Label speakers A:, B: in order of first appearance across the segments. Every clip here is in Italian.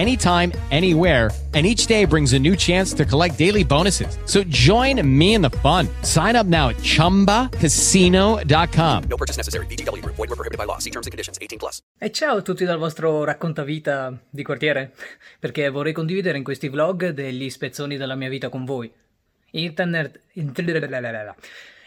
A: anytime, anywhere, and each day brings a new chance to collect daily bonuses. So join me in the fun. Sign up now at ChumbaCasino.com.
B: No purchase necessary. VGW Group. Void were prohibited by law. See terms and conditions. 18 plus.
C: E ciao a tutti dal vostro raccontavita di quartiere, perché vorrei condividere in questi vlog degli spezzoni della mia vita con voi. Internet...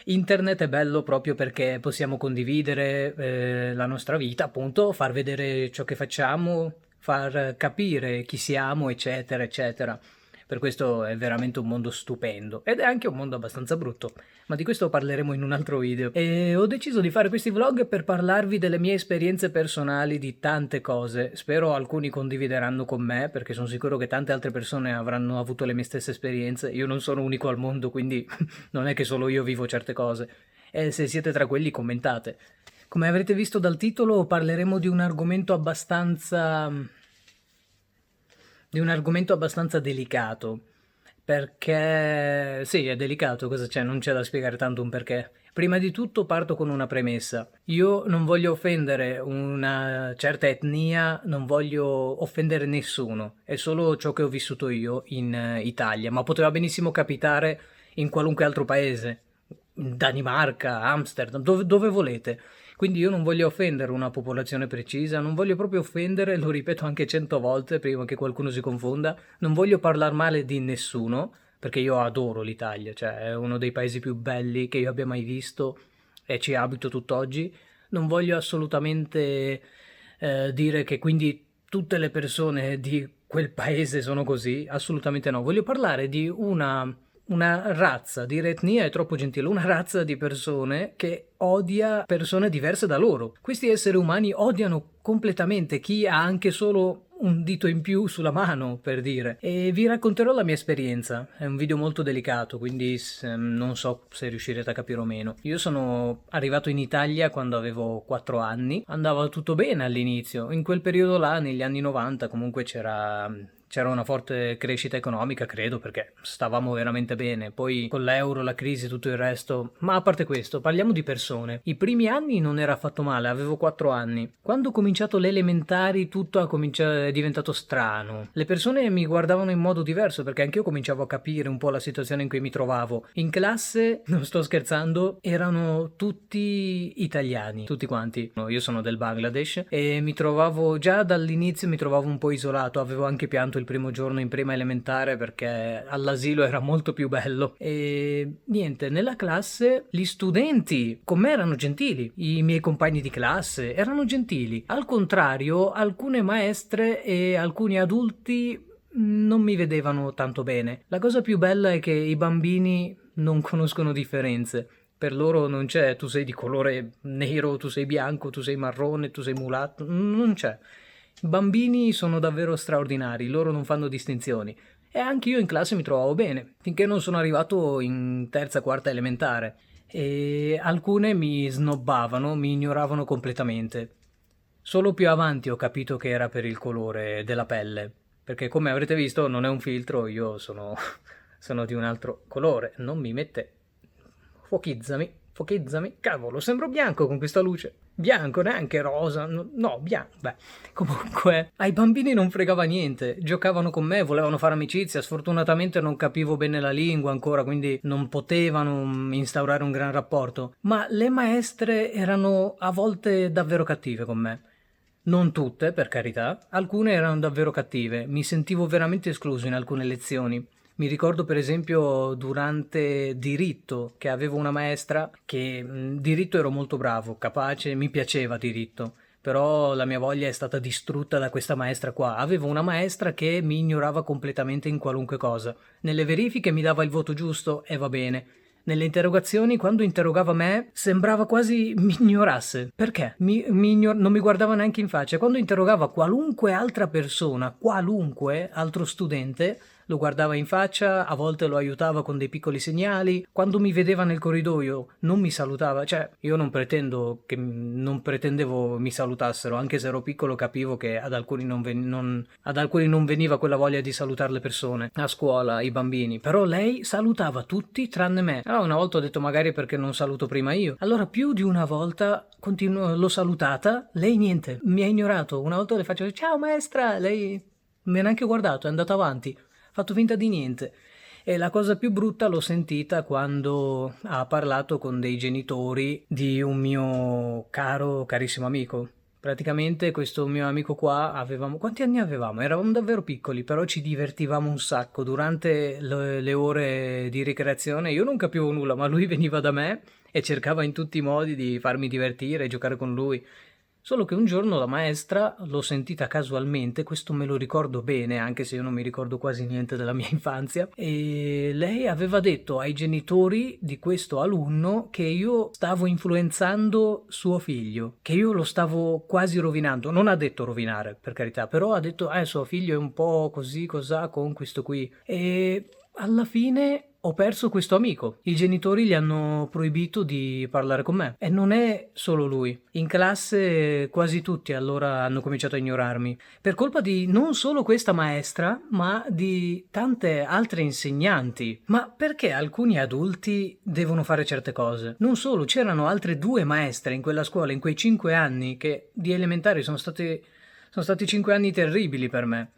C: Internet è bello proprio perché possiamo condividere eh, la nostra vita, appunto, far vedere ciò che facciamo, far capire chi siamo, eccetera, eccetera. Per questo è veramente un mondo stupendo ed è anche un mondo abbastanza brutto, ma di questo parleremo in un altro video. E ho deciso di fare questi vlog per parlarvi delle mie esperienze personali di tante cose. Spero alcuni condivideranno con me, perché sono sicuro che tante altre persone avranno avuto le mie stesse esperienze. Io non sono unico al mondo, quindi non è che solo io vivo certe cose. E se siete tra quelli commentate. Come avrete visto dal titolo, parleremo di un argomento abbastanza di un argomento abbastanza delicato. Perché sì, è delicato, cosa c'è? Non c'è da spiegare tanto un perché. Prima di tutto parto con una premessa. Io non voglio offendere una certa etnia, non voglio offendere nessuno. È solo ciò che ho vissuto io in eh, Italia, ma poteva benissimo capitare in qualunque altro paese. Danimarca, Amsterdam, dove, dove volete. Quindi io non voglio offendere una popolazione precisa, non voglio proprio offendere, lo ripeto anche cento volte prima che qualcuno si confonda, non voglio parlare male di nessuno, perché io adoro l'Italia, cioè è uno dei paesi più belli che io abbia mai visto e ci abito tutt'oggi. Non voglio assolutamente eh, dire che quindi tutte le persone di quel paese sono così, assolutamente no. Voglio parlare di una una razza, dire etnia è troppo gentile, una razza di persone che odia persone diverse da loro. Questi esseri umani odiano completamente chi ha anche solo un dito in più sulla mano, per dire. E vi racconterò la mia esperienza. È un video molto delicato, quindi non so se riuscirete a capire o meno. Io sono arrivato in Italia quando avevo 4 anni. Andava tutto bene all'inizio. In quel periodo là, negli anni 90, comunque c'era c'era una forte crescita economica, credo, perché stavamo veramente bene. Poi con l'euro, la crisi e tutto il resto. Ma a parte questo, parliamo di persone. I primi anni non era affatto male, avevo 4 anni. Quando ho cominciato le elementari tutto cominciato, è diventato strano. Le persone mi guardavano in modo diverso perché anch'io cominciavo a capire un po' la situazione in cui mi trovavo. In classe, non sto scherzando, erano tutti italiani, tutti quanti. Io sono del Bangladesh e mi trovavo già dall'inizio mi trovavo un po' isolato, avevo anche pianto il primo giorno in prima elementare perché all'asilo era molto più bello. E niente, nella classe gli studenti con me erano gentili, i miei compagni di classe erano gentili. Al contrario, alcune maestre e alcuni adulti non mi vedevano tanto bene. La cosa più bella è che i bambini non conoscono differenze. Per loro non c'è tu sei di colore nero, tu sei bianco, tu sei marrone, tu sei mulatto, non c'è. Bambini sono davvero straordinari, loro non fanno distinzioni. E anche io in classe mi trovavo bene, finché non sono arrivato in terza, quarta elementare. E alcune mi snobbavano, mi ignoravano completamente. Solo più avanti ho capito che era per il colore della pelle, perché come avrete visto non è un filtro, io sono, sono di un altro colore, non mi mette... Fuochizzami, fuochizzami, cavolo, sembro bianco con questa luce. Bianco, neanche rosa, no, bianco. Beh, comunque, ai bambini non fregava niente, giocavano con me, volevano fare amicizia, sfortunatamente non capivo bene la lingua ancora, quindi non potevano instaurare un gran rapporto, ma le maestre erano a volte davvero cattive con me. Non tutte, per carità, alcune erano davvero cattive, mi sentivo veramente escluso in alcune lezioni. Mi ricordo per esempio durante diritto che avevo una maestra che diritto ero molto bravo, capace, mi piaceva diritto, però la mia voglia è stata distrutta da questa maestra qua. Avevo una maestra che mi ignorava completamente in qualunque cosa. Nelle verifiche mi dava il voto giusto e va bene. Nelle interrogazioni, quando interrogava me, sembrava quasi mi ignorasse. Perché? Mi, mi ignor- non mi guardava neanche in faccia. Quando interrogava qualunque altra persona, qualunque altro studente, lo guardava in faccia, a volte lo aiutava con dei piccoli segnali, quando mi vedeva nel corridoio non mi salutava, cioè io non pretendo che non pretendevo mi salutassero, anche se ero piccolo capivo che ad alcuni non, ven- non, ad alcuni non veniva quella voglia di salutare le persone, a scuola, i bambini, però lei salutava tutti tranne me. Allora una volta ho detto magari perché non saluto prima io. Allora più di una volta continuo, l'ho salutata, lei niente, mi ha ignorato. Una volta le faccio ciao maestra, lei mi ha neanche guardato, è andata avanti fatto finta di niente. E la cosa più brutta l'ho sentita quando ha parlato con dei genitori di un mio caro, carissimo amico. Praticamente questo mio amico qua avevamo... Quanti anni avevamo? Eravamo davvero piccoli, però ci divertivamo un sacco. Durante le, le ore di ricreazione io non capivo nulla, ma lui veniva da me e cercava in tutti i modi di farmi divertire giocare con lui. Solo che un giorno la maestra l'ho sentita casualmente, questo me lo ricordo bene, anche se io non mi ricordo quasi niente della mia infanzia, e lei aveva detto ai genitori di questo alunno che io stavo influenzando suo figlio, che io lo stavo quasi rovinando. Non ha detto rovinare, per carità, però ha detto, eh, suo figlio è un po' così, cos'ha con questo qui. E alla fine ho perso questo amico. I genitori gli hanno proibito di parlare con me. E non è solo lui. In classe quasi tutti allora hanno cominciato a ignorarmi. Per colpa di non solo questa maestra, ma di tante altre insegnanti. Ma perché alcuni adulti devono fare certe cose? Non solo, c'erano altre due maestre in quella scuola in quei cinque anni che di elementari sono stati, sono stati cinque anni terribili per me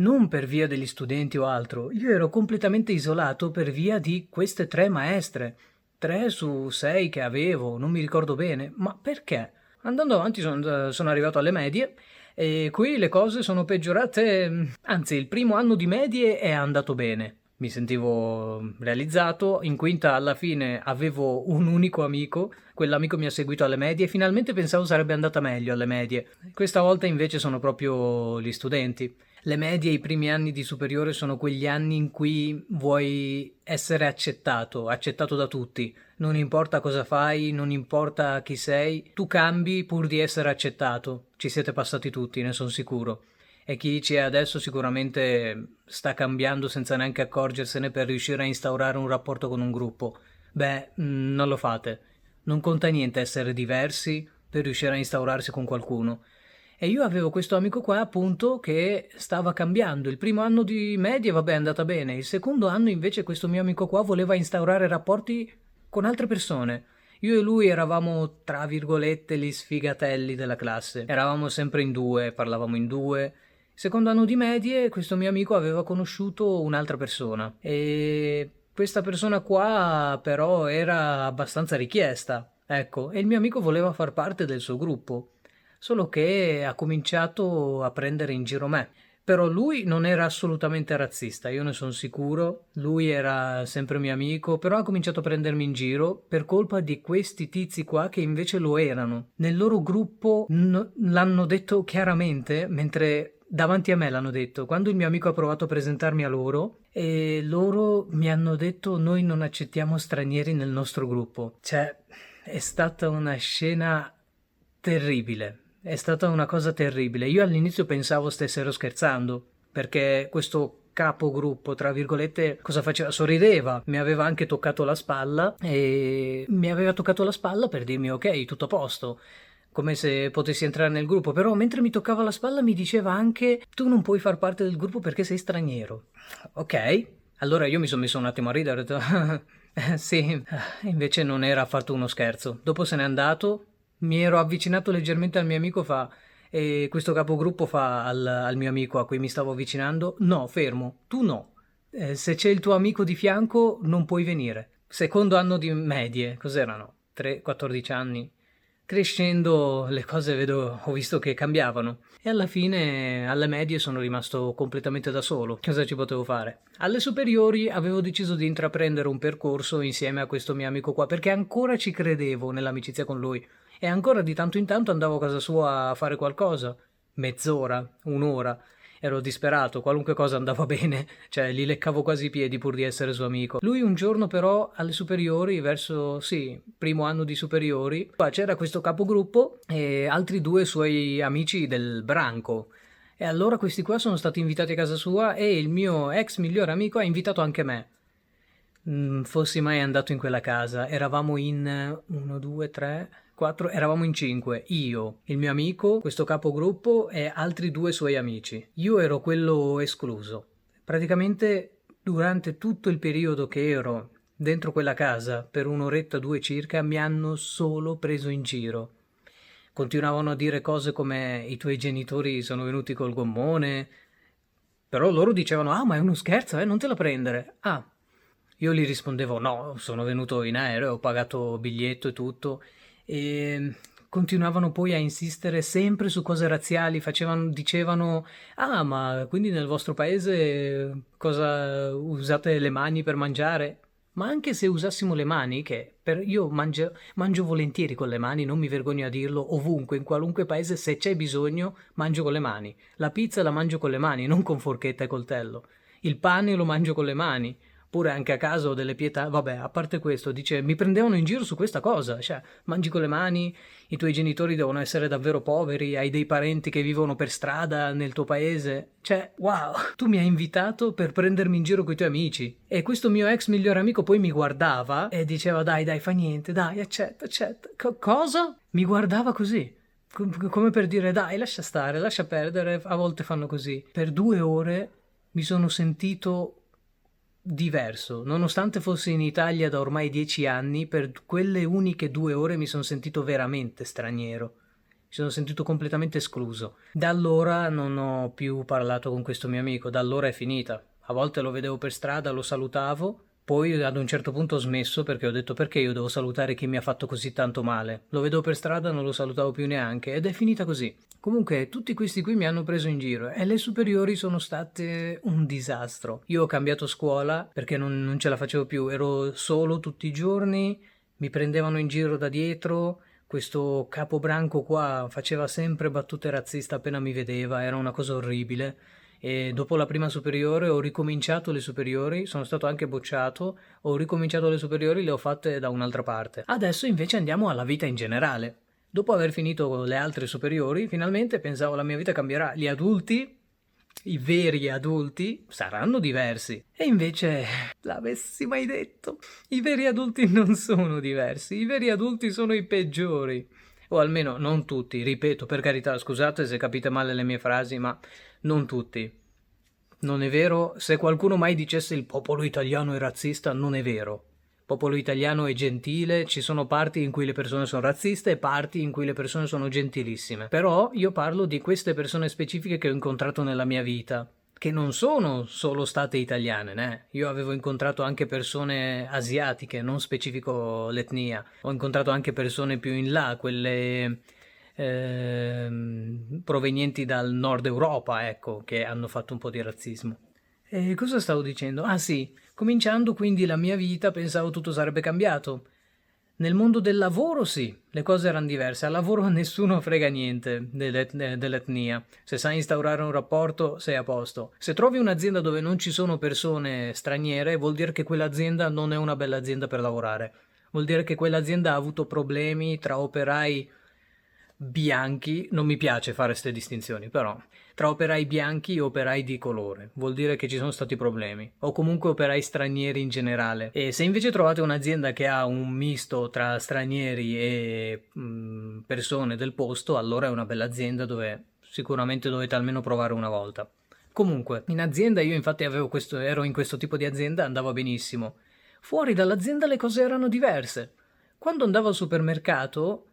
C: non per via degli studenti o altro, io ero completamente isolato per via di queste tre maestre. Tre su sei che avevo, non mi ricordo bene, ma perché? Andando avanti sono, sono arrivato alle medie e qui le cose sono peggiorate, anzi il primo anno di medie è andato bene. Mi sentivo realizzato, in quinta alla fine avevo un unico amico, quell'amico mi ha seguito alle medie e finalmente pensavo sarebbe andata meglio alle medie. Questa volta invece sono proprio gli studenti. Le medie e i primi anni di superiore sono quegli anni in cui vuoi essere accettato, accettato da tutti. Non importa cosa fai, non importa chi sei, tu cambi pur di essere accettato. Ci siete passati tutti, ne sono sicuro. E chi ci è adesso sicuramente sta cambiando senza neanche accorgersene per riuscire a instaurare un rapporto con un gruppo. Beh, non lo fate. Non conta niente essere diversi per riuscire a instaurarsi con qualcuno. E io avevo questo amico qua, appunto, che stava cambiando. Il primo anno di medie, vabbè, è andata bene. Il secondo anno, invece, questo mio amico qua voleva instaurare rapporti con altre persone. Io e lui eravamo, tra virgolette, gli sfigatelli della classe. Eravamo sempre in due, parlavamo in due. Secondo anno di medie, questo mio amico aveva conosciuto un'altra persona. E questa persona qua, però, era abbastanza richiesta. Ecco, e il mio amico voleva far parte del suo gruppo solo che ha cominciato a prendere in giro me. Però lui non era assolutamente razzista, io ne sono sicuro, lui era sempre mio amico, però ha cominciato a prendermi in giro per colpa di questi tizi qua che invece lo erano. Nel loro gruppo n- l'hanno detto chiaramente, mentre davanti a me l'hanno detto, quando il mio amico ha provato a presentarmi a loro, e loro mi hanno detto noi non accettiamo stranieri nel nostro gruppo. Cioè, è stata una scena terribile. È stata una cosa terribile. Io all'inizio pensavo stessero scherzando, perché questo capogruppo, tra virgolette, cosa faceva? Sorrideva, mi aveva anche toccato la spalla e mi aveva toccato la spalla per dirmi ok, tutto a posto come se potessi entrare nel gruppo, però mentre mi toccava la spalla mi diceva anche tu non puoi far parte del gruppo perché sei straniero. Ok, allora io mi sono messo un attimo a ridere, ho detto sì, invece non era affatto uno scherzo. Dopo se n'è andato, mi ero avvicinato leggermente al mio amico fa e questo capogruppo fa al, al mio amico a cui mi stavo avvicinando no fermo tu no. Eh, se c'è il tuo amico di fianco non puoi venire. Secondo anno di medie cos'erano? 3-14 anni. Crescendo le cose vedo, ho visto che cambiavano. E alla fine alle medie sono rimasto completamente da solo. Cosa ci potevo fare? Alle superiori avevo deciso di intraprendere un percorso insieme a questo mio amico qua perché ancora ci credevo nell'amicizia con lui e ancora di tanto in tanto andavo a casa sua a fare qualcosa, mezz'ora, un'ora. Ero disperato, qualunque cosa andava bene, cioè gli leccavo quasi i piedi pur di essere suo amico. Lui un giorno però alle superiori, verso, sì, primo anno di superiori, c'era questo capogruppo e altri due suoi amici del branco. E allora questi qua sono stati invitati a casa sua e il mio ex migliore amico ha invitato anche me. Mm, fossi mai andato in quella casa, eravamo in 1, 2, 3, 4, eravamo in 5. Io, il mio amico, questo capogruppo e altri due suoi amici. Io ero quello escluso. Praticamente durante tutto il periodo che ero dentro quella casa, per un'oretta o due circa, mi hanno solo preso in giro continuavano a dire cose come i tuoi genitori sono venuti col gommone, però loro dicevano ah ma è uno scherzo, eh, non te la prendere. Ah, io gli rispondevo no, sono venuto in aereo, ho pagato biglietto e tutto e continuavano poi a insistere sempre su cose razziali, facevano, dicevano ah ma quindi nel vostro paese cosa usate le mani per mangiare? Ma anche se usassimo le mani, che per, io mangio, mangio volentieri con le mani, non mi vergogno a dirlo, ovunque, in qualunque paese, se c'è bisogno, mangio con le mani. La pizza la mangio con le mani, non con forchetta e coltello. Il pane lo mangio con le mani pure anche a caso delle pietà, vabbè, a parte questo, dice, mi prendevano in giro su questa cosa, cioè, mangi con le mani, i tuoi genitori devono essere davvero poveri, hai dei parenti che vivono per strada nel tuo paese, cioè, wow, tu mi hai invitato per prendermi in giro con i tuoi amici. E questo mio ex migliore amico poi mi guardava e diceva, dai, dai, fa niente, dai, accetta, accetta. Co- cosa? Mi guardava così come per dire dai lascia stare, lascia perdere, a volte fanno così. Per due ore mi sono sentito diverso. Nonostante fossi in Italia da ormai dieci anni, per quelle uniche due ore mi sono sentito veramente straniero. Mi sono sentito completamente escluso. Da allora non ho più parlato con questo mio amico, da allora è finita. A volte lo vedevo per strada, lo salutavo, poi ad un certo punto ho smesso perché ho detto perché io devo salutare chi mi ha fatto così tanto male. Lo vedevo per strada, non lo salutavo più neanche ed è finita così. Comunque tutti questi qui mi hanno preso in giro e le superiori sono state un disastro. Io ho cambiato scuola perché non, non ce la facevo più, ero solo tutti i giorni, mi prendevano in giro da dietro, questo capobranco qua faceva sempre battute razziste appena mi vedeva, era una cosa orribile e dopo la prima superiore ho ricominciato le superiori, sono stato anche bocciato, ho ricominciato le superiori, le ho fatte da un'altra parte. Adesso invece andiamo alla vita in generale. Dopo aver finito le altre superiori, finalmente pensavo la mia vita cambierà. Gli adulti, i veri adulti, saranno diversi. E invece, l'avessi mai detto, i veri adulti non sono diversi, i veri adulti sono i peggiori. O almeno non tutti, ripeto, per carità, scusate se capite male le mie frasi, ma non tutti. Non è vero, se qualcuno mai dicesse il popolo italiano è razzista, non è vero. Il popolo italiano è gentile, ci sono parti in cui le persone sono razziste e parti in cui le persone sono gentilissime. Però io parlo di queste persone specifiche che ho incontrato nella mia vita, che non sono solo state italiane, né? Io avevo incontrato anche persone asiatiche, non specifico l'etnia. Ho incontrato anche persone più in là, quelle Ehm, provenienti dal nord Europa, ecco, che hanno fatto un po' di razzismo. E cosa stavo dicendo? Ah sì, cominciando quindi la mia vita pensavo tutto sarebbe cambiato. Nel mondo del lavoro sì, le cose erano diverse, al lavoro nessuno frega niente dell'et- dell'etnia, se sai instaurare un rapporto sei a posto. Se trovi un'azienda dove non ci sono persone straniere vuol dire che quell'azienda non è una bella azienda per lavorare, vuol dire che quell'azienda ha avuto problemi tra operai bianchi, non mi piace fare queste distinzioni, però tra operai bianchi e operai di colore, vuol dire che ci sono stati problemi, o comunque operai stranieri in generale. E se invece trovate un'azienda che ha un misto tra stranieri e mh, mm, persone del posto, allora è una bella azienda dove sicuramente dovete almeno provare una volta. Comunque, in azienda io infatti questo, ero in questo tipo di azienda, andava benissimo. Fuori dall'azienda le cose erano diverse. Quando andavo al supermercato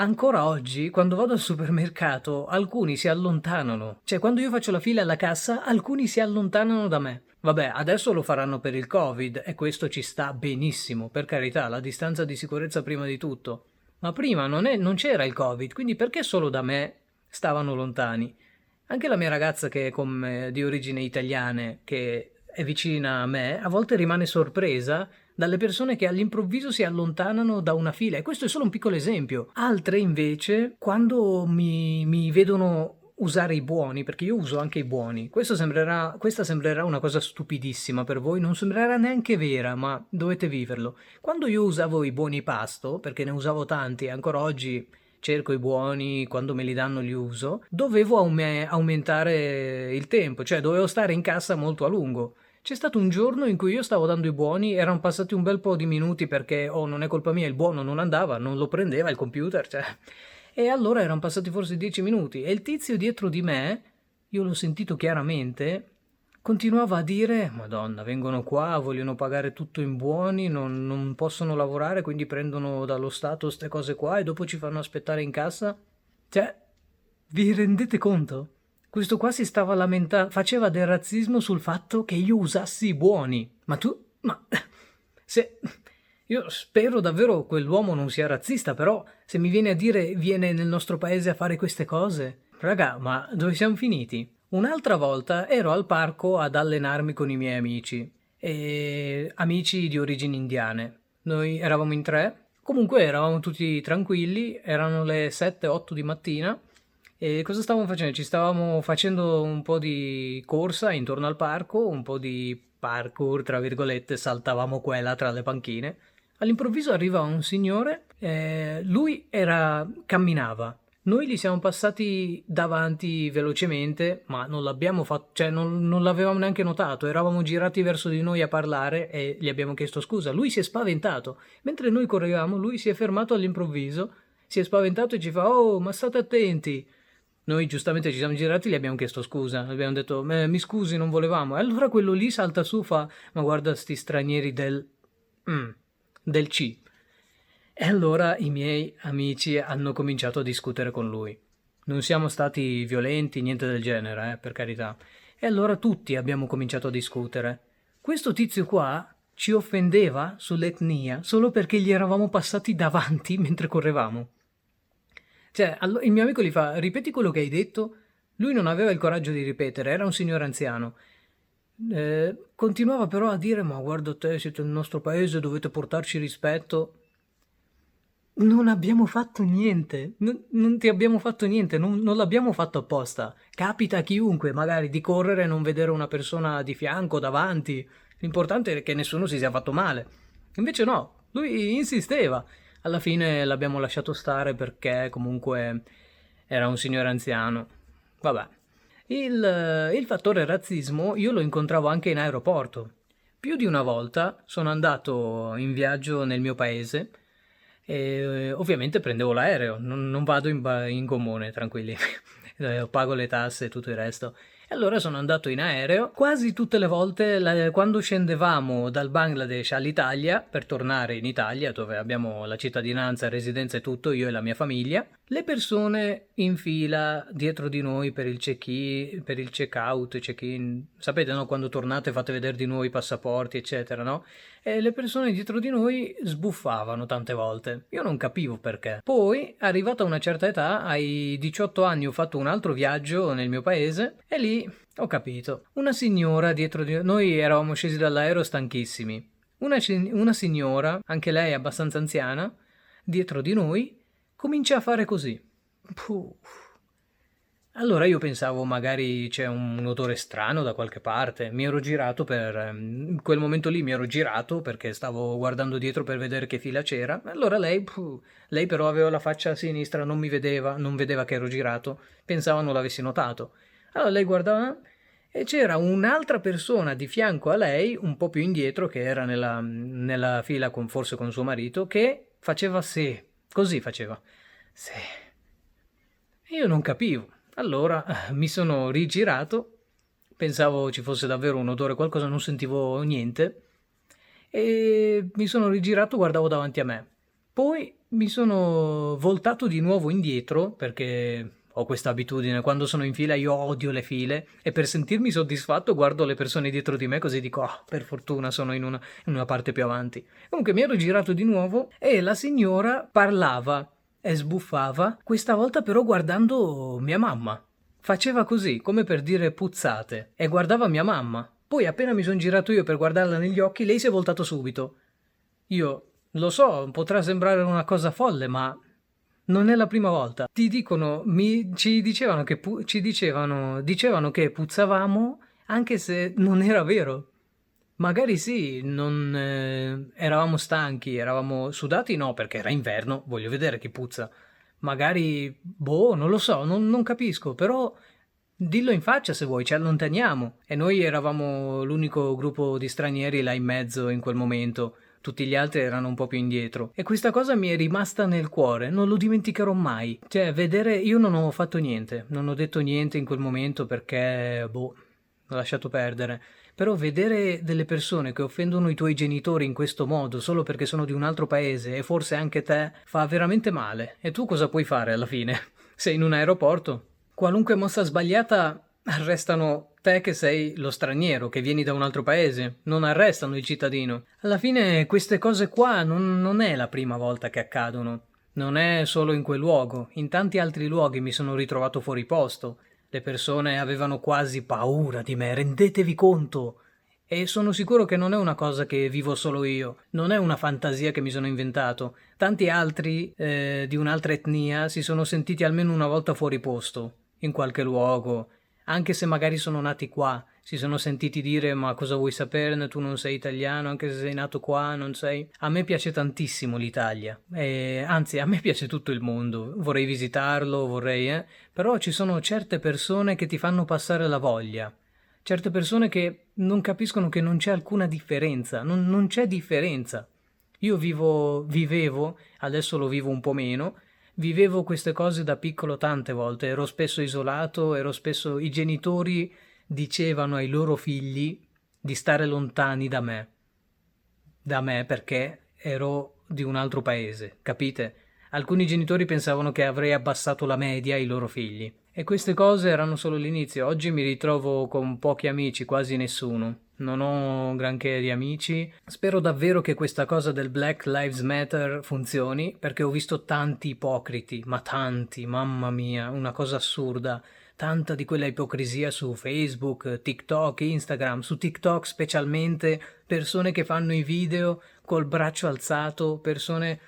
C: Ancora oggi, quando vado al supermercato, alcuni si allontanano. Cioè, quando io faccio la fila alla cassa, alcuni si allontanano da me. Vabbè, adesso lo faranno per il Covid e questo ci sta benissimo, per carità, la distanza di sicurezza prima di tutto. Ma prima non, è, non c'era il Covid, quindi perché solo da me stavano lontani? Anche la mia ragazza che è come, di origine italiane, che è vicina a me, a volte rimane sorpresa dalle persone che all'improvviso si allontanano da una fila. E questo è solo un piccolo esempio. Altre invece, quando mi, mi vedono usare i buoni, perché io uso anche i buoni. Sembrerà, questa sembrerà una cosa stupidissima per voi, non sembrerà neanche vera, ma dovete viverlo. Quando io usavo i buoni pasto, perché ne usavo tanti e ancora oggi cerco i buoni, quando me li danno li uso, dovevo aume- aumentare il tempo, cioè dovevo stare in cassa molto a lungo. C'è stato un giorno in cui io stavo dando i buoni, erano passati un bel po' di minuti perché, oh, non è colpa mia, il buono non andava, non lo prendeva il computer, cioè. E allora erano passati forse dieci minuti e il tizio dietro di me, io l'ho sentito chiaramente, continuava a dire Madonna, vengono qua, vogliono pagare tutto in buoni, non, non possono lavorare, quindi prendono dallo Stato queste cose qua e dopo ci fanno aspettare in cassa. Cioè, vi rendete conto? Questo qua si stava lamentando, faceva del razzismo sul fatto che io usassi i buoni. Ma tu, ma se io spero davvero quell'uomo non sia razzista, però se mi viene a dire viene nel nostro paese a fare queste cose, raga, ma dove siamo finiti? Un'altra volta ero al parco ad allenarmi con i miei amici, e amici di origini indiane. Noi eravamo in tre, comunque eravamo tutti tranquilli, erano le 7-8 di mattina e cosa stavamo facendo? Ci stavamo facendo un po' di corsa intorno al parco, un po' di parkour, tra virgolette, saltavamo qua e là tra le panchine. All'improvviso arriva un signore, eh, lui era, camminava, noi gli siamo passati davanti velocemente, ma non l'abbiamo fatto, cioè non, non, l'avevamo neanche notato. Eravamo girati verso di noi a parlare e gli abbiamo chiesto scusa. Lui si è spaventato. Mentre noi correvamo, lui si è fermato all'improvviso, si è spaventato e ci fa: Oh, ma state attenti! Noi giustamente ci siamo girati e gli abbiamo chiesto scusa. Abbiamo detto: Mi scusi, non volevamo. E allora quello lì salta su, fa: Ma guarda, sti stranieri del. Mm, del C. E allora i miei amici hanno cominciato a discutere con lui. Non siamo stati violenti, niente del genere, eh, per carità. E allora tutti abbiamo cominciato a discutere. Questo tizio qua ci offendeva sull'etnia solo perché gli eravamo passati davanti mentre correvamo. Cioè, allo- il mio amico gli fa, ripeti quello che hai detto? Lui non aveva il coraggio di ripetere, era un signore anziano. Eh, continuava però a dire, ma guarda te, siete nel nostro paese, dovete portarci rispetto. Non abbiamo fatto niente, non, non ti abbiamo fatto niente, non, non, l'abbiamo fatto apposta. Capita a chiunque, magari, di correre e non vedere una persona di fianco, davanti. L'importante è che nessuno si sia fatto male. Invece no, lui insisteva. Alla fine l'abbiamo lasciato stare perché comunque era un signore anziano. Vabbè. Il, il fattore razzismo io lo incontravo anche in aeroporto. Più di una volta sono andato in viaggio nel mio paese e ovviamente prendevo l'aereo, non, non vado in, in, gommone, tranquilli, pago le tasse e tutto il resto. E allora sono andato in aereo. Quasi tutte le volte, la, quando scendevamo dal Bangladesh all'Italia, per tornare in Italia, dove abbiamo la cittadinanza, residenza e tutto, io e la mia famiglia, le persone in fila dietro di noi per il check-in, per il check-out, check-in, sapete, no? Quando tornate fate vedere di nuovo i passaporti, eccetera, no? E le persone dietro di noi sbuffavano tante volte. Io non capivo perché. Poi, arrivata a una certa età, ai 18 anni ho fatto un altro viaggio nel mio paese e lì ho capito. Una signora dietro di noi, eravamo scesi dall'aereo stanchissimi. Una, una signora, anche lei abbastanza anziana, dietro di noi, comincia a fare così. Puh. Allora io pensavo magari c'è un odore strano da qualche parte. Mi ero girato per. In ehm, quel momento lì mi ero girato perché stavo guardando dietro per vedere che fila c'era. Allora lei, puh, lei però aveva la faccia a sinistra, non mi vedeva, non vedeva che ero girato. Pensava non l'avessi notato. Allora lei guardava e c'era un'altra persona di fianco a lei, un po' più indietro, che era nella, nella fila con, forse con suo marito, che faceva sì, così faceva. Sì. Io non capivo. Allora mi sono rigirato, pensavo ci fosse davvero un odore, qualcosa, non sentivo niente, e mi sono rigirato, guardavo davanti a me. Poi mi sono voltato di nuovo indietro perché ho questa abitudine, quando sono in fila io odio le file e per sentirmi soddisfatto guardo le persone dietro di me così dico, oh, per fortuna sono in una, in una parte più avanti. Comunque mi ero girato di nuovo e la signora parlava e sbuffava, questa volta però guardando mia mamma. Faceva così, come per dire puzzate, e guardava mia mamma. Poi appena mi sono girato io per guardarla negli occhi, lei si è voltato subito. Io lo so, potrà sembrare una cosa folle, ma non è la prima volta. Ti dicono, mi, ci dicevano che, pu- ci dicevano, dicevano che puzzavamo anche se non era vero. Magari sì, non eh, eravamo stanchi, eravamo sudati, no, perché era inverno, voglio vedere chi puzza. Magari, boh, non lo so, non, non capisco, però dillo in faccia se vuoi, ci allontaniamo. E noi eravamo l'unico gruppo di stranieri là in mezzo in quel momento tutti gli altri erano un po' più indietro. E questa cosa mi è rimasta nel cuore, non lo dimenticherò mai. Cioè, vedere, io non ho fatto niente, non ho detto niente in quel momento perché, boh, ho lasciato perdere. Però vedere delle persone che offendono i tuoi genitori in questo modo solo perché sono di un altro paese e forse anche te fa veramente male. E tu cosa puoi fare alla fine? Sei in un aeroporto? Qualunque mossa sbagliata arrestano te che sei lo straniero, che vieni da un altro paese, non arrestano il cittadino. Alla fine queste cose qua non, non è la prima volta che accadono. Non è solo in quel luogo, in tanti altri luoghi mi sono ritrovato fuori posto. Le persone avevano quasi paura di me, rendetevi conto. E sono sicuro che non è una cosa che vivo solo io, non è una fantasia che mi sono inventato. Tanti altri eh, di un'altra etnia si sono sentiti almeno una volta fuori posto, in qualche luogo, anche se magari sono nati qua, si sono sentiti dire ma cosa vuoi saperne, tu non sei italiano, anche se sei nato qua, non sei... A me piace tantissimo l'Italia, e, anzi a me piace tutto il mondo, vorrei visitarlo, vorrei... Eh? Però ci sono certe persone che ti fanno passare la voglia, certe persone che non capiscono che non c'è alcuna differenza, non, non c'è differenza. Io vivo, vivevo, adesso lo vivo un po' meno, Vivevo queste cose da piccolo tante volte, ero spesso isolato, ero spesso i genitori dicevano ai loro figli di stare lontani da me. Da me perché ero di un altro paese, capite? Alcuni genitori pensavano che avrei abbassato la media ai loro figli. E queste cose erano solo l'inizio. Oggi mi ritrovo con pochi amici, quasi nessuno non ho granché di amici. Spero davvero che questa cosa del Black Lives Matter funzioni, perché ho visto tanti ipocriti, ma tanti, mamma mia, una cosa assurda. Tanta di quella ipocrisia su Facebook, TikTok, Instagram, su TikTok specialmente, persone che fanno i video col braccio alzato, persone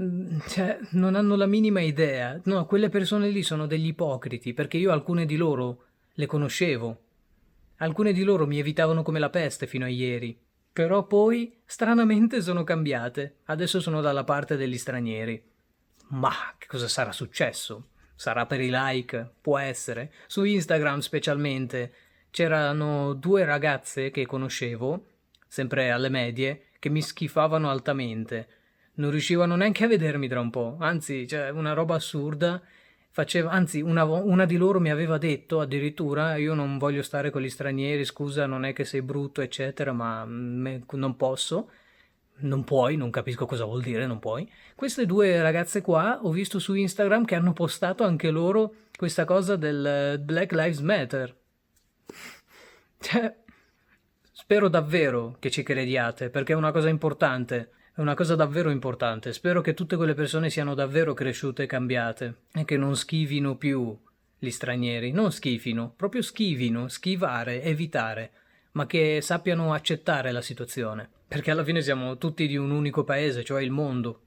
C: mm, cioè, non hanno la minima idea. No, quelle persone lì sono degli ipocriti, perché io alcune di loro le conoscevo Alcune di loro mi evitavano come la peste fino a ieri, però poi stranamente sono cambiate. Adesso sono dalla parte degli stranieri. Ma che cosa sarà successo? Sarà per i like? Può essere. Su Instagram specialmente c'erano due ragazze che conoscevo, sempre alle medie, che mi schifavano altamente. Non riuscivano neanche a vedermi tra un po', anzi, cioè, una roba assurda faceva, anzi una, una, di loro mi aveva detto addirittura io non voglio stare con gli stranieri, scusa non è che sei brutto eccetera, ma me, non posso, non puoi, non capisco cosa vuol dire non puoi. Queste due ragazze qua ho visto su Instagram che hanno postato anche loro questa cosa del Black Lives Matter. Cioè, spero davvero che ci crediate perché è una cosa importante. Una cosa davvero importante. Spero che tutte quelle persone siano davvero cresciute e cambiate e che non schivino più gli stranieri. Non schifino, proprio schivino, schivare, evitare, ma che sappiano accettare la situazione. Perché alla fine siamo tutti di un unico paese, cioè il mondo.